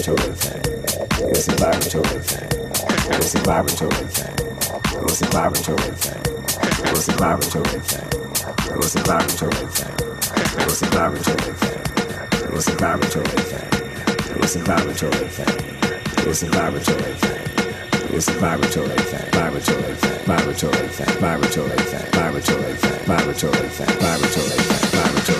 vibratory thing. It's a vibratory thing. It's a vibratory thing. It's a vibratory thing. It's a vibratory thing. It's a vibratory thing. It's a vibratory thing. It's a vibratory thing. It's a vibratory thing. It's a vibratory thing. It's a vibratory thing, vibratory thing, vibratory thing, vibratory thing, vibratory thing, vibratory thing, vibratory thing, vibratory thing.